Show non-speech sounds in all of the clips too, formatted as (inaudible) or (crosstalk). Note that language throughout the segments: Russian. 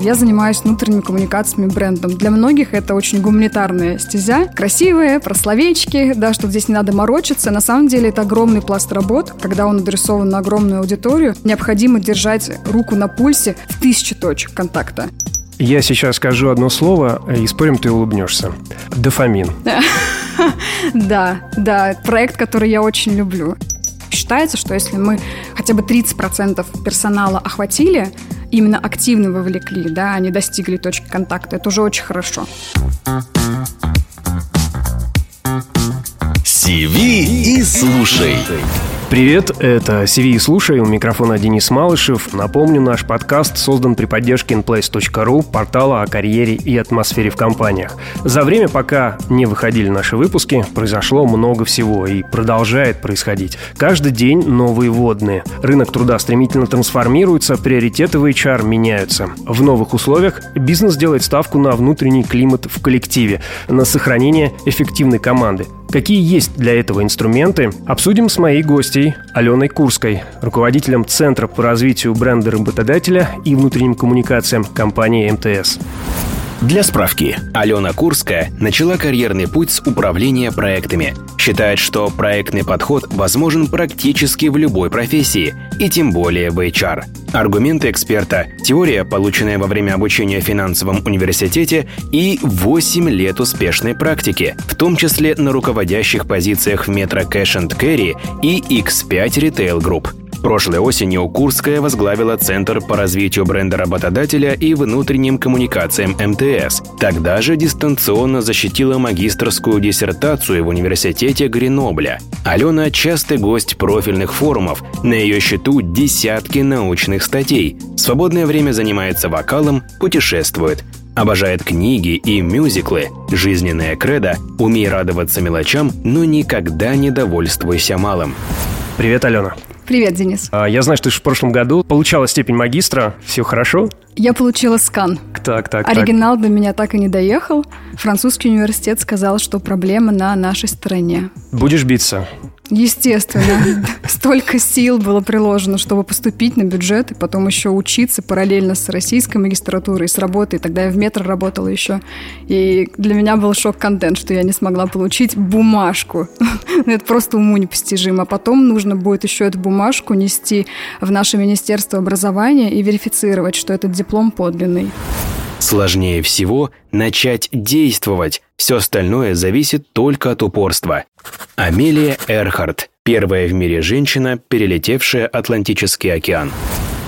Я занимаюсь внутренними коммуникациями брендом. Для многих это очень гуманитарная стезя. Красивые, про словечки, да, что здесь не надо морочиться. На самом деле это огромный пласт работ. Когда он адресован на огромную аудиторию, необходимо держать руку на пульсе в тысячи точек контакта. Я сейчас скажу одно слово, и спорим, ты улыбнешься. Дофамин. (laughs) Да, да, проект, который я очень люблю. Считается, что если мы хотя бы 30% персонала охватили, именно активно вовлекли, да, они достигли точки контакта, это уже очень хорошо. Сиви и слушай. Привет, это CV слушай, у микрофона Денис Малышев. Напомню, наш подкаст создан при поддержке inplace.ru, портала о карьере и атмосфере в компаниях. За время, пока не выходили наши выпуски, произошло много всего и продолжает происходить. Каждый день новые водные. Рынок труда стремительно трансформируется, приоритеты в HR меняются. В новых условиях бизнес делает ставку на внутренний климат в коллективе, на сохранение эффективной команды. Какие есть для этого инструменты, обсудим с моей гостьей Аленой Курской, руководителем Центра по развитию бренда работодателя и внутренним коммуникациям компании МТС. Для справки, Алена Курская начала карьерный путь с управления проектами. Считает, что проектный подход возможен практически в любой профессии, и тем более в HR. Аргументы эксперта, теория, полученная во время обучения в финансовом университете и 8 лет успешной практики, в том числе на руководящих позициях в Metro Cash Carry и X5 Retail Group – Прошлой осенью Курская возглавила Центр по развитию бренда работодателя и внутренним коммуникациям МТС. Тогда же дистанционно защитила магистрскую диссертацию в университете Гренобля. Алена – частый гость профильных форумов. На ее счету десятки научных статей. В свободное время занимается вокалом, путешествует. Обожает книги и мюзиклы. Жизненная кредо – умей радоваться мелочам, но никогда не довольствуйся малым. Привет, Алена. Привет, Денис. А, я знаю, что ты в прошлом году получала степень магистра. Все хорошо? Я получила скан. Так, так, Оригинал так. до меня так и не доехал. Французский университет сказал, что проблема на нашей стороне. Будешь биться? Естественно. (laughs) Столько сил было приложено, чтобы поступить на бюджет и потом еще учиться параллельно с российской магистратурой, с работой. Тогда я в метро работала еще. И для меня был шок-контент, что я не смогла получить бумажку. (laughs) Ну, это просто уму непостижимо. А потом нужно будет еще эту бумажку нести в наше Министерство образования и верифицировать, что этот диплом подлинный. Сложнее всего начать действовать. Все остальное зависит только от упорства. Амелия Эрхард. Первая в мире женщина, перелетевшая Атлантический океан.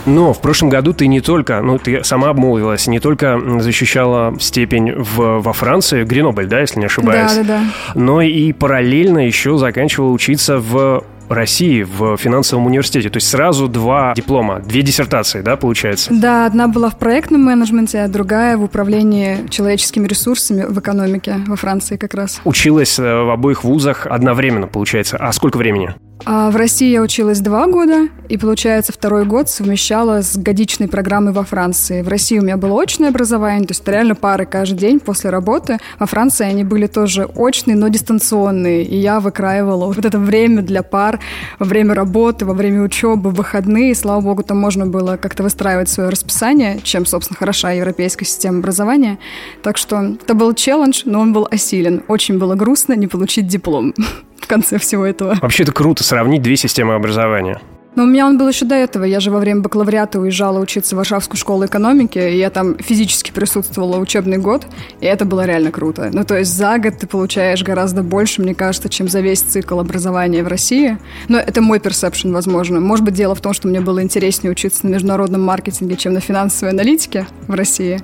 Но в прошлом году ты не только, ну, ты сама обмолвилась, не только защищала степень в, во Франции, Гренобль, да, если не ошибаюсь, да, да, да. но и параллельно еще заканчивала учиться в России в финансовом университете. То есть сразу два диплома, две диссертации, да, получается? Да, одна была в проектном менеджменте, а другая в управлении человеческими ресурсами в экономике во Франции как раз. Училась э, в обоих вузах одновременно, получается. А сколько времени? А в России я училась два года, и, получается, второй год совмещала с годичной программой во Франции. В России у меня было очное образование, то есть реально пары каждый день после работы. Во Франции они были тоже очные, но дистанционные, и я выкраивала вот это время для пар во время работы, во время учебы, выходные. И, слава богу, там можно было как-то выстраивать свое расписание, чем, собственно, хороша европейская система образования. Так что это был челлендж, но он был осилен. Очень было грустно не получить диплом (laughs) конце всего этого. Вообще это круто сравнить две системы образования. Но у меня он был еще до этого. Я же во время бакалавриата уезжала учиться в Варшавскую школу экономики, и я там физически присутствовала учебный год, и это было реально круто. Ну, то есть за год ты получаешь гораздо больше, мне кажется, чем за весь цикл образования в России. Но это мой персепшн, возможно. Может быть, дело в том, что мне было интереснее учиться на международном маркетинге, чем на финансовой аналитике в России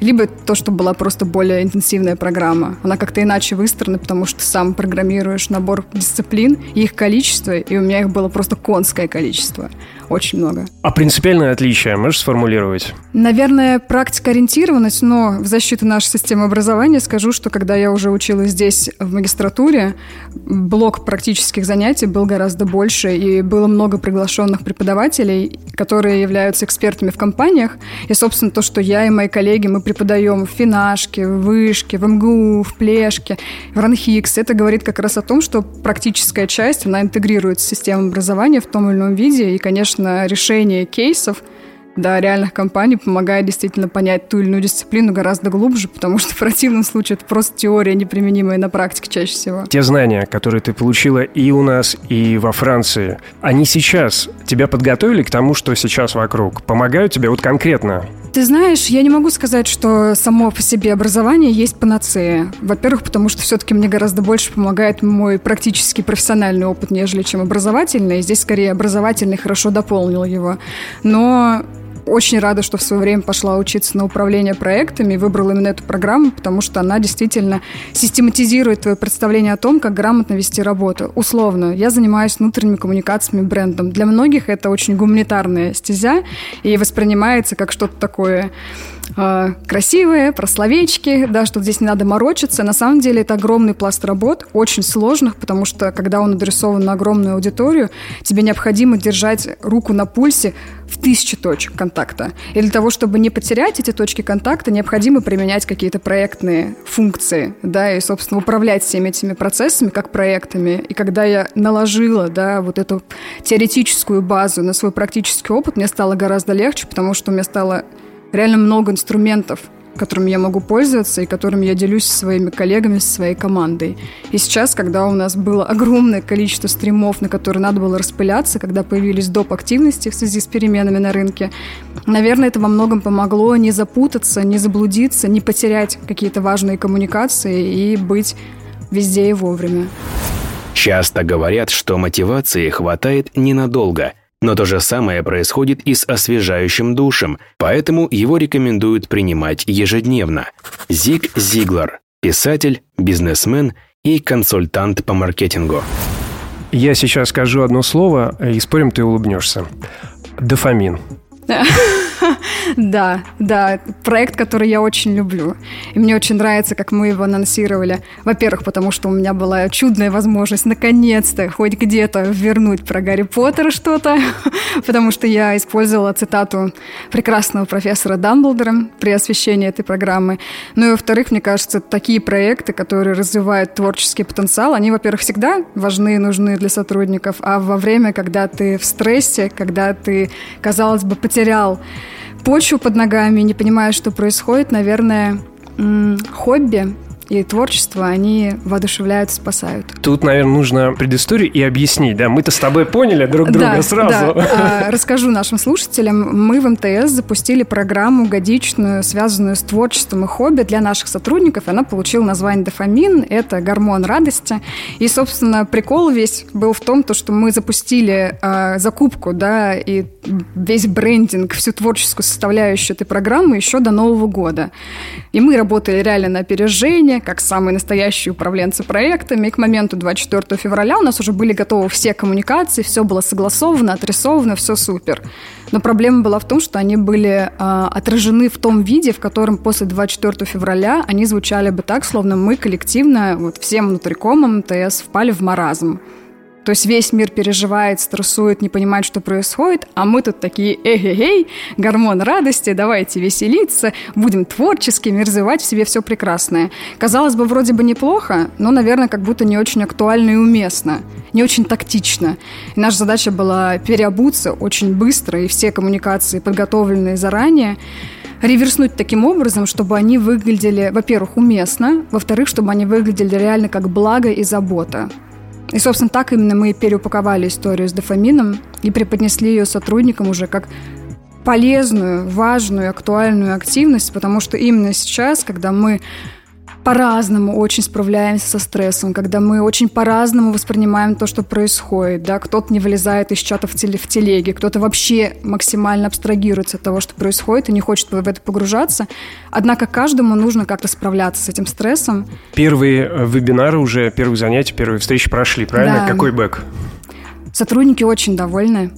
либо то, что была просто более интенсивная программа. Она как-то иначе выстроена, потому что сам программируешь набор дисциплин, их количество, и у меня их было просто конское количество. Очень много. А принципиальное отличие можешь сформулировать? Наверное, практикоориентированность, но в защиту нашей системы образования скажу, что когда я уже училась здесь в магистратуре, блок практических занятий был гораздо больше, и было много приглашенных преподавателей, которые являются экспертами в компаниях. И, собственно, то, что я и мои коллеги, мы преподаем в Финашке, в Вышке, в МГУ, в Плешке, в Ранхикс, это говорит как раз о том, что практическая часть, она интегрирует в систему образования в том или ином виде, и, конечно, решение кейсов до реальных компаний помогает действительно понять ту или иную дисциплину гораздо глубже, потому что в противном случае это просто теория, неприменимая на практике чаще всего. Те знания, которые ты получила и у нас, и во Франции, они сейчас тебя подготовили к тому, что сейчас вокруг? Помогают тебе вот конкретно? Ты знаешь, я не могу сказать, что само по себе образование есть панацея. Во-первых, потому что все-таки мне гораздо больше помогает мой практически профессиональный опыт, нежели чем образовательный. Здесь скорее образовательный хорошо дополнил его. Но очень рада, что в свое время пошла учиться на управление проектами выбрала именно эту программу, потому что она действительно систематизирует твое представление о том, как грамотно вести работу. Условно, я занимаюсь внутренними коммуникациями брендом. Для многих это очень гуманитарная стезя и воспринимается как что-то такое э, красивые, про словечки, да, что здесь не надо морочиться. На самом деле это огромный пласт работ, очень сложных, потому что когда он адресован на огромную аудиторию, тебе необходимо держать руку на пульсе в тысячи точек контакта. И для того, чтобы не потерять эти точки контакта, необходимо применять какие-то проектные функции, да, и, собственно, управлять всеми этими процессами как проектами. И когда я наложила, да, вот эту теоретическую базу на свой практический опыт, мне стало гораздо легче, потому что мне стало реально много инструментов, которыми я могу пользоваться и которыми я делюсь со своими коллегами, со своей командой. И сейчас, когда у нас было огромное количество стримов, на которые надо было распыляться, когда появились доп. активности в связи с переменами на рынке, наверное, это во многом помогло не запутаться, не заблудиться, не потерять какие-то важные коммуникации и быть везде и вовремя. Часто говорят, что мотивации хватает ненадолго – но то же самое происходит и с освежающим душем, поэтому его рекомендуют принимать ежедневно. Зиг Зиглар – писатель, бизнесмен и консультант по маркетингу. Я сейчас скажу одно слово, и спорим, ты улыбнешься. Дофамин. (laughs) (laughs) Да, да, проект, который я очень люблю. И мне очень нравится, как мы его анонсировали. Во-первых, потому что у меня была чудная возможность наконец-то хоть где-то вернуть про Гарри Поттера что-то, (laughs) потому что я использовала цитату прекрасного профессора Дамблдора при освещении этой программы. Ну и во-вторых, мне кажется, такие проекты, которые развивают творческий потенциал, они, во-первых, всегда важны и нужны для сотрудников, а во время, когда ты в стрессе, когда ты, казалось бы, потерял почву под ногами, не понимая, что происходит, наверное, хобби и творчество, они воодушевляют, спасают. Тут, наверное, нужно предысторию и объяснить, да? Мы-то с тобой поняли друг друга да, сразу. Да. (laughs) расскажу нашим слушателям. Мы в МТС запустили программу годичную, связанную с творчеством и хобби для наших сотрудников. Она получила название «Дофамин». Это гормон радости. И, собственно, прикол весь был в том, то, что мы запустили э, закупку, да, и весь брендинг, всю творческую составляющую этой программы еще до Нового года. И мы работали реально на опережение, управления, как самые настоящие управленцы проектами. И к моменту 24 февраля у нас уже были готовы все коммуникации, все было согласовано, отрисовано, все супер. Но проблема была в том, что они были э, отражены в том виде, в котором после 24 февраля они звучали бы так, словно мы коллективно, вот всем внутрикомом МТС впали в маразм. То есть весь мир переживает, стрессует, не понимает, что происходит, а мы тут такие эй-эй-эй, гормон радости, давайте веселиться, будем творческими, развивать в себе все прекрасное. Казалось бы, вроде бы неплохо, но, наверное, как будто не очень актуально и уместно, не очень тактично. И наша задача была переобуться очень быстро, и все коммуникации, подготовленные заранее, реверснуть таким образом, чтобы они выглядели, во-первых, уместно, во-вторых, чтобы они выглядели реально как благо и забота. И, собственно, так именно мы переупаковали историю с дофамином и преподнесли ее сотрудникам уже как полезную, важную, актуальную активность, потому что именно сейчас, когда мы по-разному очень справляемся со стрессом, когда мы очень по-разному воспринимаем то, что происходит, да, кто-то не вылезает из чата в, теле, в телеге, кто-то вообще максимально абстрагируется от того, что происходит и не хочет в это погружаться. Однако каждому нужно как-то справляться с этим стрессом. Первые э, вебинары уже, первые занятия, первые встречи прошли, правильно? Да. Какой бэк? Сотрудники очень довольны.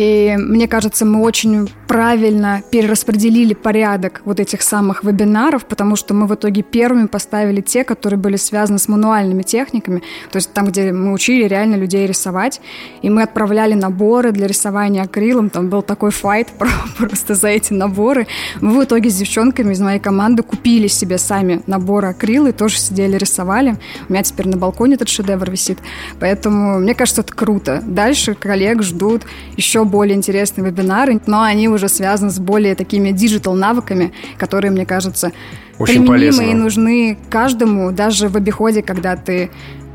И мне кажется, мы очень правильно перераспределили порядок вот этих самых вебинаров, потому что мы в итоге первыми поставили те, которые были связаны с мануальными техниками, то есть там, где мы учили реально людей рисовать, и мы отправляли наборы для рисования акрилом, там был такой файт (laughs) просто за эти наборы. Мы в итоге с девчонками из моей команды купили себе сами наборы акрила и тоже сидели рисовали. У меня теперь на балконе этот шедевр висит, поэтому мне кажется, это круто. Дальше коллег ждут еще более интересные вебинары, но они уже связаны с более такими digital навыками, которые, мне кажется, Очень применимы полезно. и нужны каждому, даже в обиходе, когда ты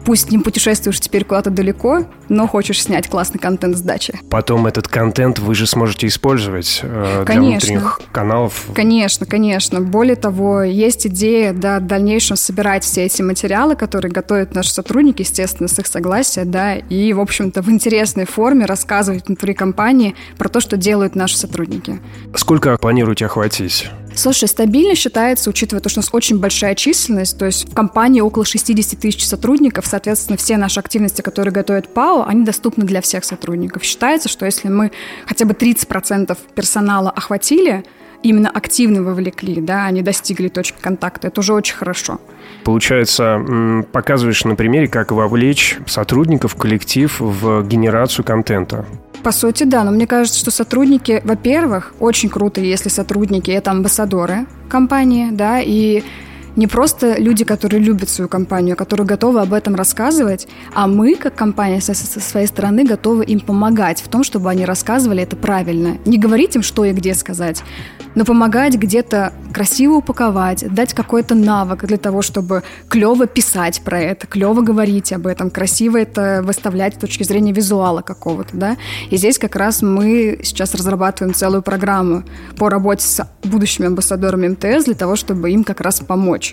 пусть не путешествуешь теперь куда-то далеко, но хочешь снять классный контент с дачи. Потом этот контент вы же сможете использовать э, для Конечно. внутренних каналов. Конечно, конечно. Более того, есть идея да, в дальнейшем собирать все эти материалы, которые готовят наши сотрудники, естественно, с их согласия, да, и, в общем-то, в интересной форме рассказывать внутри компании про то, что делают наши сотрудники. Сколько планируете охватить? Слушай, стабильно считается, учитывая то, что у нас очень большая численность, то есть в компании около 60 тысяч сотрудников, соответственно, все наши активности, которые готовят ПАО, они доступны для всех сотрудников. Считается, что если мы хотя бы 30% персонала охватили, именно активно вовлекли, да, они достигли точки контакта, это уже очень хорошо. Получается, показываешь на примере, как вовлечь сотрудников коллектив в генерацию контента. По сути, да, но мне кажется, что сотрудники, во-первых, очень круто, если сотрудники это амбассадоры компании, да, и не просто люди, которые любят свою компанию, а которые готовы об этом рассказывать, а мы, как компания, со, со своей стороны готовы им помогать в том, чтобы они рассказывали это правильно. Не говорить им, что и где сказать, но помогать где-то красиво упаковать, дать какой-то навык для того, чтобы клево писать про это, клево говорить об этом, красиво это выставлять с точки зрения визуала какого-то, да. И здесь как раз мы сейчас разрабатываем целую программу по работе с будущими амбассадорами МТС для того, чтобы им как раз помочь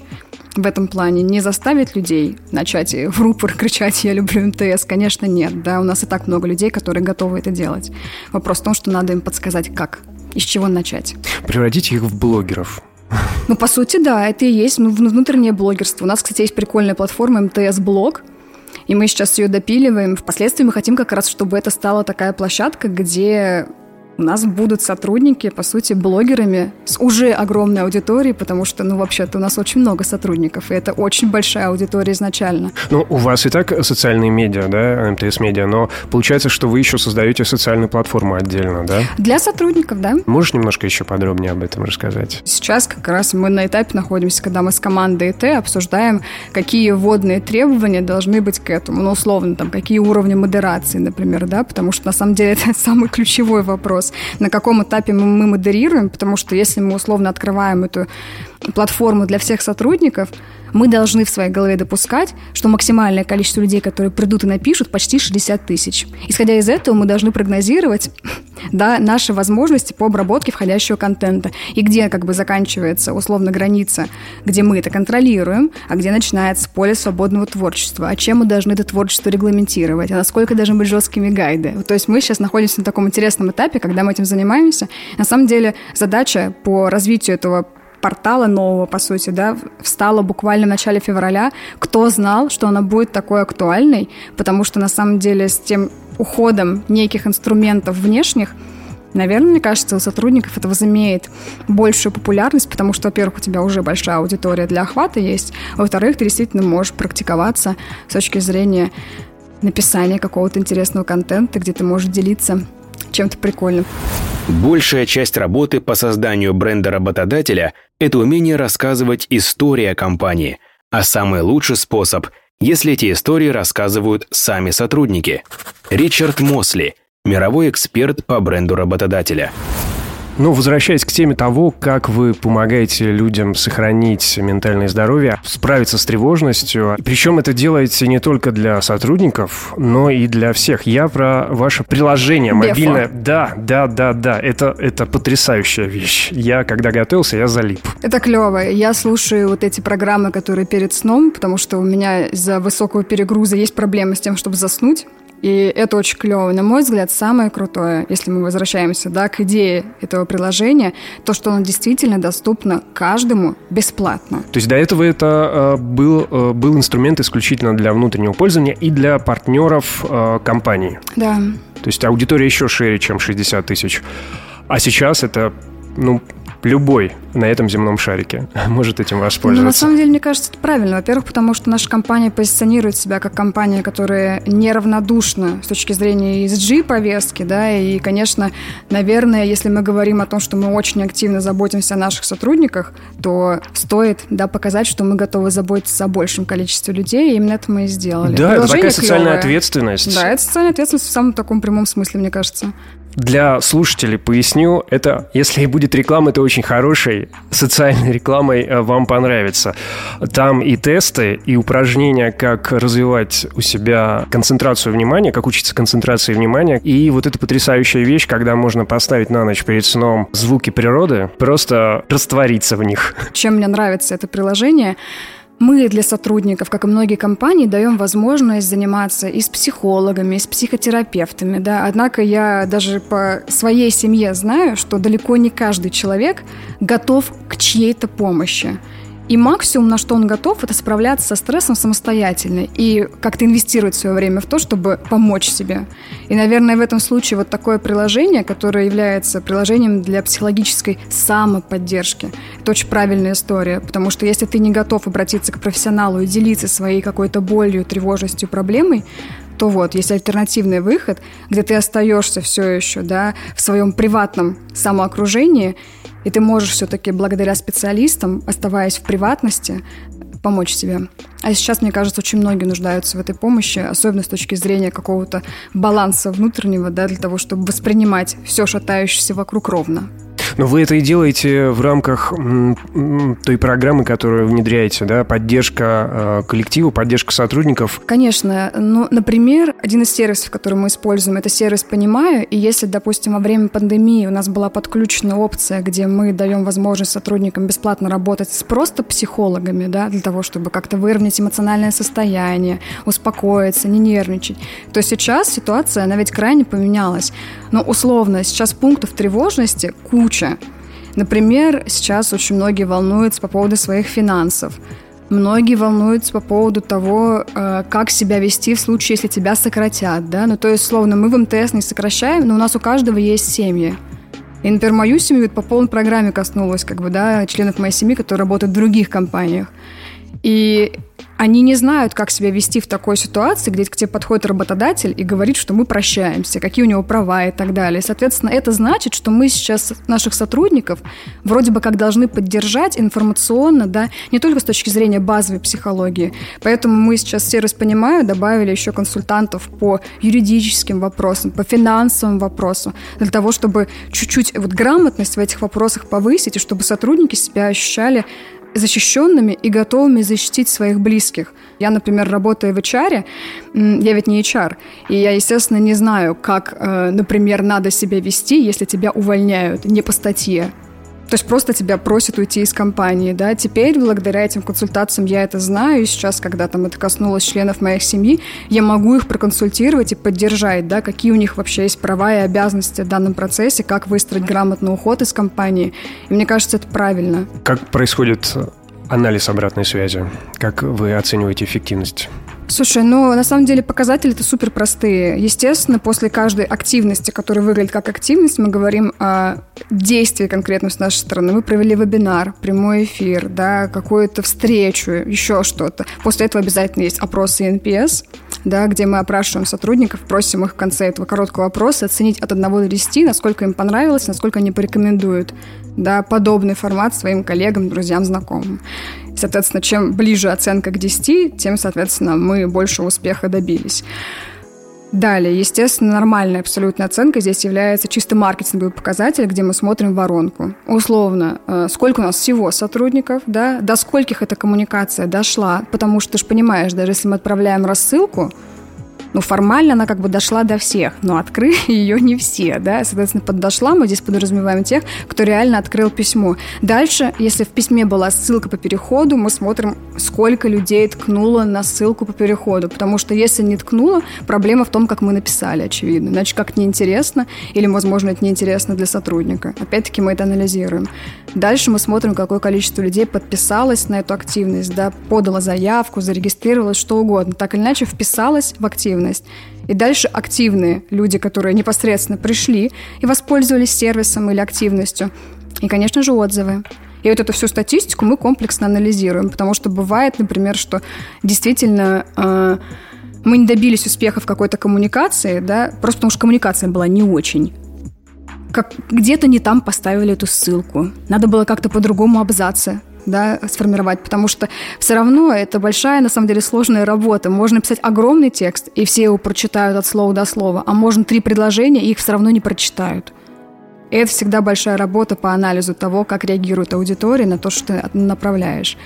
в этом плане. Не заставить людей начать в рупор (laughs) кричать «я люблю МТС», конечно, нет. Да, у нас и так много людей, которые готовы это делать. Вопрос в том, что надо им подсказать, как и с чего начать. Превратите их в блогеров. (laughs) Ну, по сути, да, это и есть ну, внутреннее блогерство. У нас, кстати, есть прикольная платформа МТС-блог, и мы сейчас ее допиливаем. Впоследствии мы хотим как раз, чтобы это стала такая площадка, где у нас будут сотрудники, по сути, блогерами с уже огромной аудиторией, потому что, ну, вообще-то у нас очень много сотрудников, и это очень большая аудитория изначально. Ну, у вас и так социальные медиа, да, МТС-медиа, но получается, что вы еще создаете социальную платформу отдельно, да? Для сотрудников, да. Можешь немножко еще подробнее об этом рассказать? Сейчас как раз мы на этапе находимся, когда мы с командой ИТ обсуждаем, какие вводные требования должны быть к этому. Ну, условно, там, какие уровни модерации, например, да, потому что на самом деле (laughs) это самый ключевой вопрос. На каком этапе мы модерируем, потому что если мы условно открываем эту платформу для всех сотрудников, мы должны в своей голове допускать, что максимальное количество людей, которые придут и напишут, почти 60 тысяч. Исходя из этого, мы должны прогнозировать (laughs) да, наши возможности по обработке входящего контента. И где как бы заканчивается условно граница, где мы это контролируем, а где начинается поле свободного творчества. А чем мы должны это творчество регламентировать? А насколько должны быть жесткими гайды? То есть мы сейчас находимся на таком интересном этапе, когда мы этим занимаемся. На самом деле задача по развитию этого портала нового, по сути, да, встала буквально в начале февраля. Кто знал, что она будет такой актуальной? Потому что, на самом деле, с тем уходом неких инструментов внешних, Наверное, мне кажется, у сотрудников это возымеет большую популярность, потому что, во-первых, у тебя уже большая аудитория для охвата есть, а во-вторых, ты действительно можешь практиковаться с точки зрения написания какого-то интересного контента, где ты можешь делиться чем-то прикольным. Большая часть работы по созданию бренда работодателя – это умение рассказывать истории о компании. А самый лучший способ – если эти истории рассказывают сами сотрудники. Ричард Мосли – мировой эксперт по бренду работодателя. Ну, возвращаясь к теме того, как вы помогаете людям сохранить ментальное здоровье, справиться с тревожностью. Причем это делаете не только для сотрудников, но и для всех. Я про ваше приложение мобильное. Да, да, да, да. Это, это потрясающая вещь. Я, когда готовился, я залип. Это клево. Я слушаю вот эти программы, которые перед сном, потому что у меня из-за высокого перегруза есть проблемы с тем, чтобы заснуть. И это очень клево. На мой взгляд, самое крутое, если мы возвращаемся да, к идее этого приложения, то, что оно действительно доступно каждому бесплатно. То есть до этого это э, был, э, был инструмент исключительно для внутреннего пользования и для партнеров э, компании. Да. То есть аудитория еще шире, чем 60 тысяч. А сейчас это, ну, любой на этом земном шарике (laughs) может этим Ну, на воспользоваться. самом деле, мне кажется, это правильно. Во-первых, потому что наша компания позиционирует себя как компания, которая неравнодушна с точки зрения ESG-повестки, да, и, конечно, наверное, если мы говорим о том, что мы очень активно заботимся о наших сотрудниках, то стоит, да, показать, что мы готовы заботиться о большем количестве людей, и именно это мы и сделали. Да, это такая социальная клевое. ответственность. Да, это социальная ответственность в самом таком прямом смысле, мне кажется. Для слушателей поясню, это, если будет реклама, это очень хорошей социальной рекламой э, вам понравится. Там и тесты, и упражнения, как развивать у себя концентрацию внимания, как учиться концентрации внимания. И вот эта потрясающая вещь, когда можно поставить на ночь перед сном звуки природы, просто раствориться в них. Чем мне нравится это приложение, мы для сотрудников, как и многие компании, даем возможность заниматься и с психологами, и с психотерапевтами. Да? Однако я даже по своей семье знаю, что далеко не каждый человек готов к чьей-то помощи. И максимум, на что он готов, это справляться со стрессом самостоятельно и как-то инвестировать свое время в то, чтобы помочь себе. И, наверное, в этом случае вот такое приложение, которое является приложением для психологической самоподдержки, это очень правильная история, потому что если ты не готов обратиться к профессионалу и делиться своей какой-то болью, тревожностью, проблемой, то вот, есть альтернативный выход, где ты остаешься все еще, да, в своем приватном самоокружении, и ты можешь все-таки благодаря специалистам, оставаясь в приватности, помочь себе. А сейчас, мне кажется, очень многие нуждаются в этой помощи, особенно с точки зрения какого-то баланса внутреннего, да, для того, чтобы воспринимать все шатающееся вокруг ровно. Но вы это и делаете в рамках той программы, которую внедряете, да, поддержка э, коллектива, поддержка сотрудников. Конечно. Ну, например, один из сервисов, который мы используем, это сервис «Понимаю», и если, допустим, во время пандемии у нас была подключена опция, где мы даем возможность сотрудникам бесплатно работать с просто психологами, да, для того, чтобы как-то выровнять эмоциональное состояние, успокоиться, не нервничать, то сейчас ситуация, она ведь крайне поменялась. Но условно, сейчас пунктов тревожности куча. Например, сейчас очень многие волнуются по поводу своих финансов. Многие волнуются по поводу того, э, как себя вести в случае, если тебя сократят. Да? Ну, то есть, словно, мы в МТС не сокращаем, но у нас у каждого есть семьи. И, например, мою семью по полной программе коснулась, как бы, да, членов моей семьи, которые работают в других компаниях. И они не знают, как себя вести в такой ситуации, где к тебе подходит работодатель и говорит, что мы прощаемся, какие у него права и так далее. Соответственно, это значит, что мы сейчас наших сотрудников вроде бы как должны поддержать информационно, да, не только с точки зрения базовой психологии. Поэтому мы сейчас сервис «Понимаю» добавили еще консультантов по юридическим вопросам, по финансовым вопросам, для того, чтобы чуть-чуть вот грамотность в этих вопросах повысить, и чтобы сотрудники себя ощущали защищенными и готовыми защитить своих близких. Я, например, работаю в HR, я ведь не HR, и я, естественно, не знаю, как, э, например, надо себя вести, если тебя увольняют не по статье. То есть просто тебя просят уйти из компании, да. Теперь, благодаря этим консультациям, я это знаю, и сейчас, когда там это коснулось членов моих семьи, я могу их проконсультировать и поддержать, да, какие у них вообще есть права и обязанности в данном процессе, как выстроить грамотный уход из компании. И мне кажется, это правильно. Как происходит анализ обратной связи? Как вы оцениваете эффективность? Слушай, ну, на самом деле показатели это супер простые. Естественно, после каждой активности, которая выглядит как активность, мы говорим о действии конкретно с нашей стороны. Мы провели вебинар, прямой эфир, да, какую-то встречу, еще что-то. После этого обязательно есть опросы NPS, да, где мы опрашиваем сотрудников, просим их в конце этого короткого опроса оценить от 1 до 10, насколько им понравилось, насколько они порекомендуют да, подобный формат своим коллегам, друзьям, знакомым. Соответственно, чем ближе оценка к 10, тем, соответственно, мы больше успеха добились. Далее, естественно, нормальная абсолютная оценка здесь является чисто маркетинговый показатель, где мы смотрим воронку. Условно, э, сколько у нас всего сотрудников, да, до скольких эта коммуникация дошла, потому что ты же понимаешь, даже если мы отправляем рассылку, ну, формально она как бы дошла до всех, но открыли (laughs) ее не все, да, соответственно, подошла, мы здесь подразумеваем тех, кто реально открыл письмо. Дальше, если в письме была ссылка по переходу, мы смотрим, сколько людей ткнуло на ссылку по переходу, потому что если не ткнуло, проблема в том, как мы написали, очевидно, значит, как неинтересно, или, возможно, это неинтересно для сотрудника. Опять-таки мы это анализируем. Дальше мы смотрим, какое количество людей подписалось на эту активность, да, подало заявку, зарегистрировалось, что угодно, так или иначе вписалось в активность активность. И дальше активные люди, которые непосредственно пришли и воспользовались сервисом или активностью. И, конечно же, отзывы. И вот эту всю статистику мы комплексно анализируем, потому что бывает, например, что действительно э, мы не добились успеха в какой-то коммуникации, да, просто потому что коммуникация была не очень. Как где-то не там поставили эту ссылку. Надо было как-то по-другому абзацы да, сформировать, потому что все равно это большая, на самом деле, сложная работа. Можно писать огромный текст, и все его прочитают от слова до слова, а можно три предложения, и их все равно не прочитают. И это всегда большая работа по анализу того, как реагирует аудитория на то, что ты направляешь.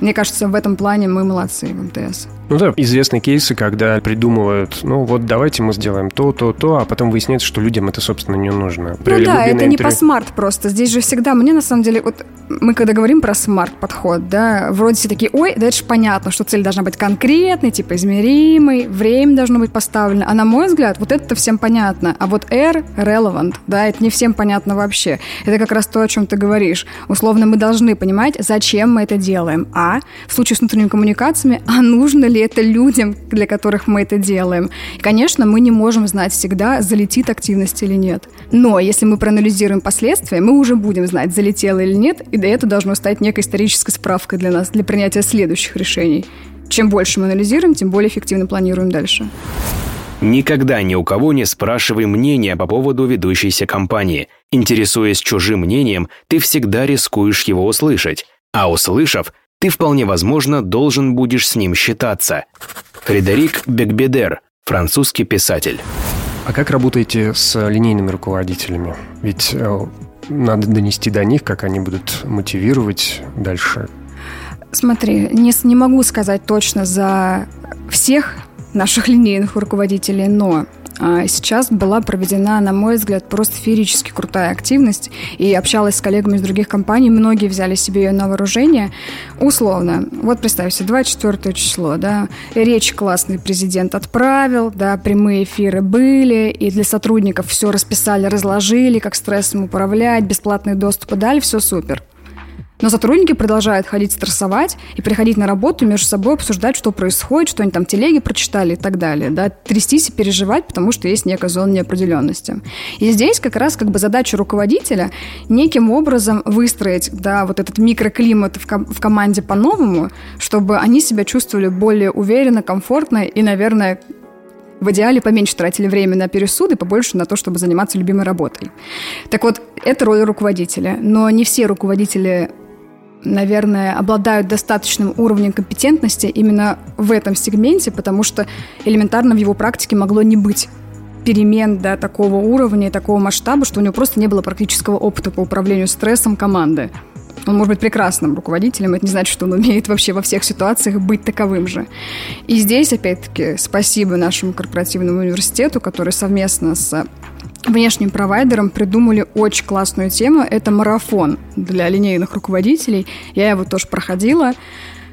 Мне кажется, в этом плане мы молодцы в МТС. Ну да, известные кейсы, когда придумывают, ну вот давайте мы сделаем то, то, то, а потом выясняется, что людям это, собственно, не нужно. Привели ну да, это интервью. не по SMART просто. Здесь же всегда, мне на самом деле, вот мы когда говорим про SMART-подход, да, вроде все такие, ой, да это же понятно, что цель должна быть конкретной, типа измеримой, время должно быть поставлено. А на мой взгляд, вот это всем понятно. А вот R – relevant, да, это не всем понятно вообще. Это как раз то, о чем ты говоришь. Условно, мы должны понимать, зачем мы это делаем. А в случае с внутренними коммуникациями, а нужно ли это людям, для которых мы это делаем. И, конечно, мы не можем знать всегда, залетит активность или нет. Но если мы проанализируем последствия, мы уже будем знать, залетело или нет, и это должно стать некой исторической справкой для нас, для принятия следующих решений. Чем больше мы анализируем, тем более эффективно планируем дальше. Никогда ни у кого не спрашивай мнения по поводу ведущейся компании. Интересуясь чужим мнением, ты всегда рискуешь его услышать. А услышав, ты вполне возможно должен будешь с ним считаться. Фредерик Бекбедер, французский писатель. А как работаете с линейными руководителями? Ведь э, надо донести до них, как они будут мотивировать дальше. Смотри, не, не могу сказать точно за всех наших (laughs) линейных руководителей, но сейчас была проведена, на мой взгляд, просто феерически крутая активность. И общалась с коллегами из других компаний. Многие взяли себе ее на вооружение. Условно. Вот представь себе, 24 число, да, речь классный президент отправил, да, прямые эфиры были, и для сотрудников все расписали, разложили, как стрессом управлять, бесплатный доступ дали, все супер. Но сотрудники продолжают ходить стрессовать и приходить на работу между собой обсуждать, что происходит, что они там телеги прочитали и так далее. Да? Трястись и переживать, потому что есть некая зона неопределенности. И здесь как раз как бы задача руководителя неким образом выстроить да, вот этот микроклимат в, ком- в команде по-новому, чтобы они себя чувствовали более уверенно, комфортно и, наверное, в идеале поменьше тратили время на пересуды, побольше на то, чтобы заниматься любимой работой. Так вот, это роль руководителя. Но не все руководители наверное, обладают достаточным уровнем компетентности именно в этом сегменте, потому что элементарно в его практике могло не быть перемен до такого уровня и такого масштаба, что у него просто не было практического опыта по управлению стрессом команды. Он может быть прекрасным руководителем, это не значит, что он умеет вообще во всех ситуациях быть таковым же. И здесь, опять-таки, спасибо нашему корпоративному университету, который совместно с внешним провайдером придумали очень классную тему. Это марафон для линейных руководителей. Я его тоже проходила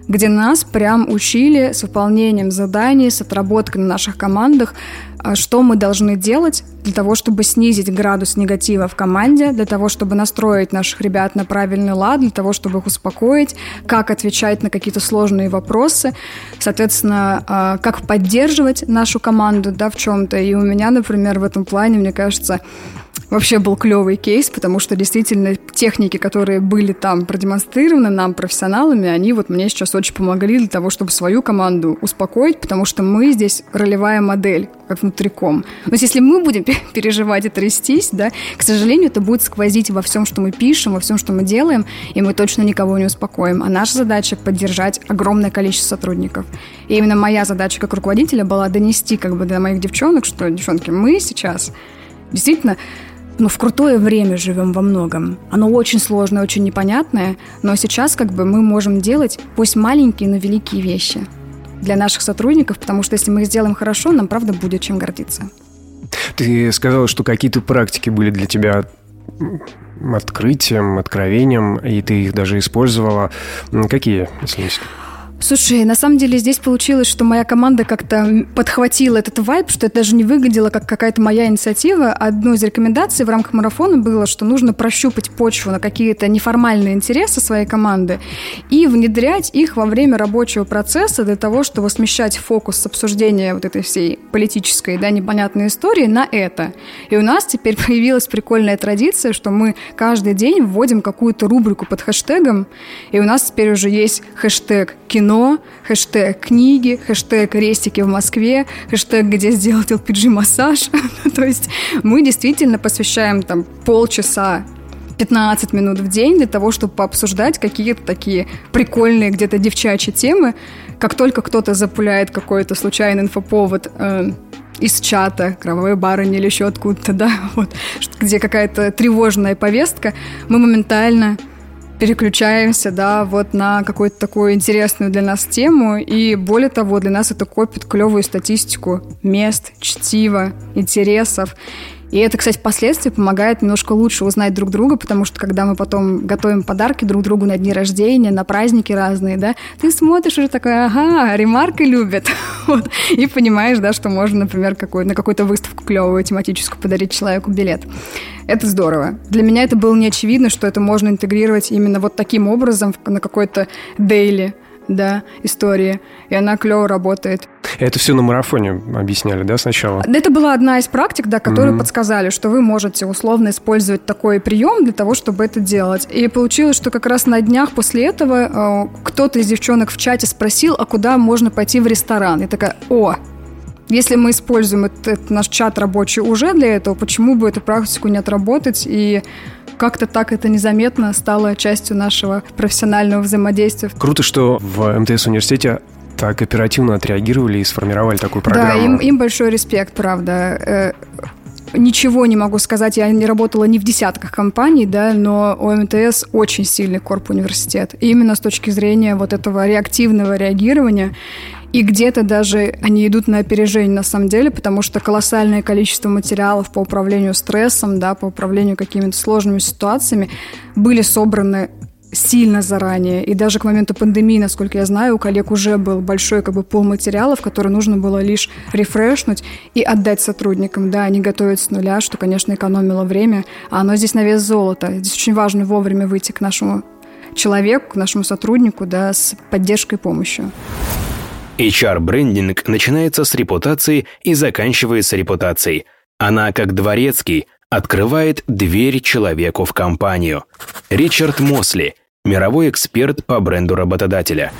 где нас прям учили с выполнением заданий, с отработкой на наших командах, а, что мы должны делать для того, чтобы снизить градус негатива в команде, для того, чтобы настроить наших ребят на правильный лад, для того, чтобы их успокоить, как отвечать на какие-то сложные вопросы, соответственно, а, как поддерживать нашу команду да, в чем-то. И у меня, например, в этом плане, мне кажется, вообще был клевый кейс, потому что действительно техники, которые были там продемонстрированы нам, профессионалами, они вот мне сейчас очень помогли для того, чтобы свою команду успокоить, потому что мы здесь ролевая модель, как внутриком. То есть если мы будем (laughs) переживать и трястись, да, к сожалению, это будет сквозить во всем, что мы пишем, во всем, что мы делаем, и мы точно никого не успокоим. А наша задача — поддержать огромное количество сотрудников. И именно моя задача как руководителя была донести как бы до моих девчонок, что, девчонки, мы сейчас действительно ну, в крутое время живем во многом. Оно очень сложное, очень непонятное, но сейчас как бы мы можем делать пусть маленькие, но великие вещи для наших сотрудников, потому что если мы их сделаем хорошо, нам правда будет чем гордиться. Ты сказала, что какие-то практики были для тебя открытием, откровением, и ты их даже использовала. Какие, если секрет? Слушай, на самом деле здесь получилось, что моя команда как-то подхватила этот вайб, что это даже не выглядело как какая-то моя инициатива. Одной из рекомендаций в рамках марафона было, что нужно прощупать почву на какие-то неформальные интересы своей команды и внедрять их во время рабочего процесса для того, чтобы смещать фокус с обсуждения вот этой всей политической, да, непонятной истории на это. И у нас теперь (laughs) появилась прикольная традиция, что мы каждый день вводим какую-то рубрику под хэштегом, и у нас теперь уже есть хэштег кино кино, хэштег книги, хэштег рестики в Москве, хэштег где сделать LPG-массаж. (laughs) То есть мы действительно посвящаем там полчаса 15 минут в день для того, чтобы пообсуждать какие-то такие прикольные где-то девчачьи темы. Как только кто-то запуляет какой-то случайный инфоповод э, из чата, кровавой барыни или еще откуда-то, (laughs) да, вот, где какая-то тревожная повестка, мы моментально переключаемся, да, вот на какую-то такую интересную для нас тему, и более того, для нас это копит клевую статистику мест, чтива, интересов, и это, кстати, впоследствии помогает немножко лучше узнать друг друга, потому что когда мы потом готовим подарки друг другу на дни рождения, на праздники разные, да, ты смотришь уже такой, ага, ремарка любят. (laughs) вот. И понимаешь, да, что можно, например, какой, на какую-то выставку клевую тематическую подарить человеку билет. Это здорово. Для меня это было не очевидно, что это можно интегрировать именно вот таким образом на какой-то дейли да, истории, и она клево работает. Это все на марафоне объясняли, да, сначала? Это была одна из практик, да, которые mm-hmm. подсказали, что вы можете условно использовать такой прием для того, чтобы это делать. И получилось, что как раз на днях после этого э, кто-то из девчонок в чате спросил, а куда можно пойти в ресторан. И такая, о, если мы используем этот, этот наш чат рабочий уже для этого, почему бы эту практику не отработать и как-то так это незаметно стало частью нашего профессионального взаимодействия. Круто, что в МТС университете так оперативно отреагировали и сформировали такую программу. Да, им, им большой респект, правда. Э, ничего не могу сказать, я не работала ни в десятках компаний, да, но у МТС очень сильный корп университет. И именно с точки зрения вот этого реактивного реагирования и где-то даже они идут на опережение на самом деле, потому что колоссальное количество материалов по управлению стрессом, да, по управлению какими-то сложными ситуациями были собраны сильно заранее. И даже к моменту пандемии, насколько я знаю, у коллег уже был большой как бы пол материалов, который нужно было лишь рефрешнуть и отдать сотрудникам. Да, они готовят с нуля, что, конечно, экономило время, а оно здесь на вес золота. Здесь очень важно вовремя выйти к нашему человеку, к нашему сотруднику, да, с поддержкой и помощью. HR-брендинг начинается с репутации и заканчивается репутацией. Она, как дворецкий, открывает дверь человеку в компанию. Ричард Мосли, мировой эксперт по бренду работодателя.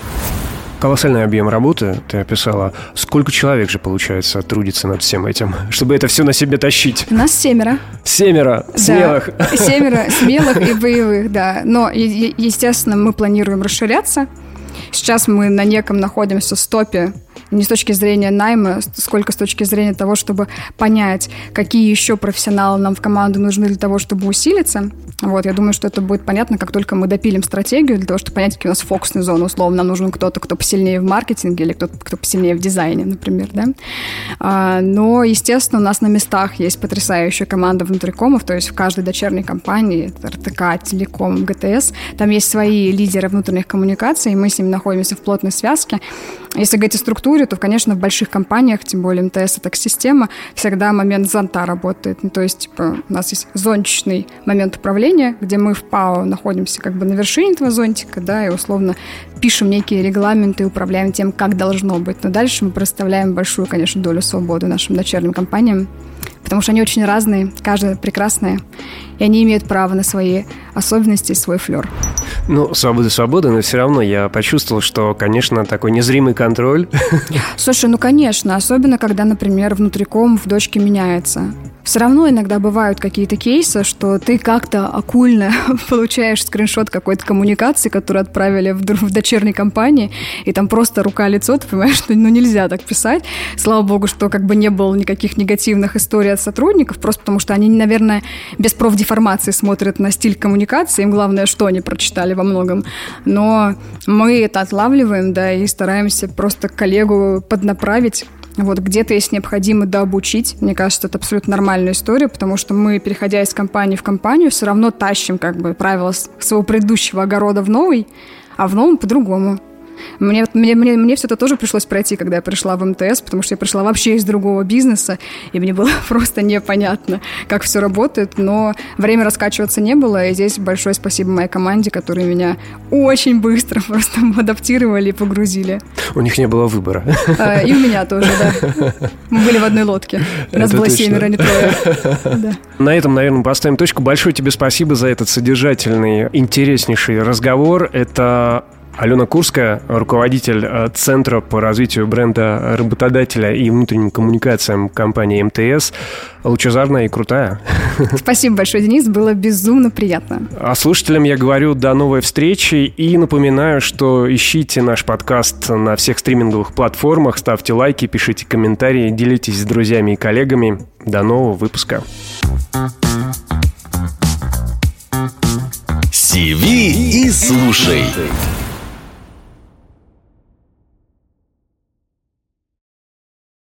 Колоссальный объем работы ты описала. Сколько человек же, получается, трудится над всем этим, чтобы это все на себе тащить? У нас семеро. Семеро смелых. Да, семеро (laughs) смелых и боевых, да. Но, естественно, мы планируем расширяться. Сейчас мы на неком находимся стопе не с точки зрения найма, сколько с точки зрения того, чтобы понять, какие еще профессионалы нам в команду нужны для того, чтобы усилиться. Вот, я думаю, что это будет понятно, как только мы допилим стратегию для того, чтобы понять, какие у нас фокусные зоны. Условно, нам нужен кто-то, кто посильнее в маркетинге или кто-то, кто посильнее в дизайне, например, да. А, но, естественно, у нас на местах есть потрясающая команда внутрикомов, то есть в каждой дочерней компании, РТК, Телеком, ГТС, там есть свои лидеры внутренних коммуникаций, и мы с ними находимся в плотной связке. Если говорить о структуре, то, конечно, в больших компаниях, тем более МТС это система, всегда момент зонта работает. Ну, то есть, типа, у нас есть зонтичный момент управления, где мы в ПАО находимся как бы на вершине этого зонтика, да, и условно пишем некие регламенты и управляем тем, как должно быть. Но дальше мы представляем большую, конечно, долю свободы нашим дочерним компаниям, потому что они очень разные, каждая прекрасная, и они имеют право на свои особенности и свой флер. Ну, свобода, свобода, но все равно я почувствовал, что, конечно, такой незримый контроль. Слушай, ну, конечно, особенно, когда, например, внутриком в дочке меняется все равно иногда бывают какие-то кейсы, что ты как-то окульно (laughs) получаешь скриншот какой-то коммуникации, которую отправили в, в дочерней компании, и там просто рука-лицо, ты понимаешь, (laughs) что ну, нельзя так писать. Слава богу, что как бы не было никаких негативных историй от сотрудников, просто потому что они, наверное, без профдеформации смотрят на стиль коммуникации, им главное, что они прочитали во многом. Но мы это отлавливаем, да, и стараемся просто коллегу поднаправить вот где-то, если необходимо, дообучить. Мне кажется, это абсолютно нормальная история, потому что мы, переходя из компании в компанию, все равно тащим как бы правила своего предыдущего огорода в новый, а в новом по-другому. Мне, мне, мне, мне все это тоже пришлось пройти, когда я пришла в МТС, потому что я пришла вообще из другого бизнеса, и мне было (laughs) просто непонятно, как все работает, но время раскачиваться не было, и здесь большое спасибо моей команде, которые меня очень быстро (laughs) просто адаптировали и погрузили. У них не было выбора. А, и у меня тоже, да. (laughs) Мы были в одной лодке. Нас было семеро, а не трое. На этом, наверное, поставим точку. Большое тебе спасибо за этот содержательный, интереснейший разговор. Это Алена Курская, руководитель э, Центра по развитию бренда работодателя и внутренним коммуникациям компании МТС. Лучезарная и крутая. (laughs) Спасибо большое, Денис, было безумно приятно. А слушателям я говорю до новой встречи и напоминаю, что ищите наш подкаст на всех стриминговых платформах, ставьте лайки, пишите комментарии, делитесь с друзьями и коллегами. До нового выпуска. Сиви и слушай.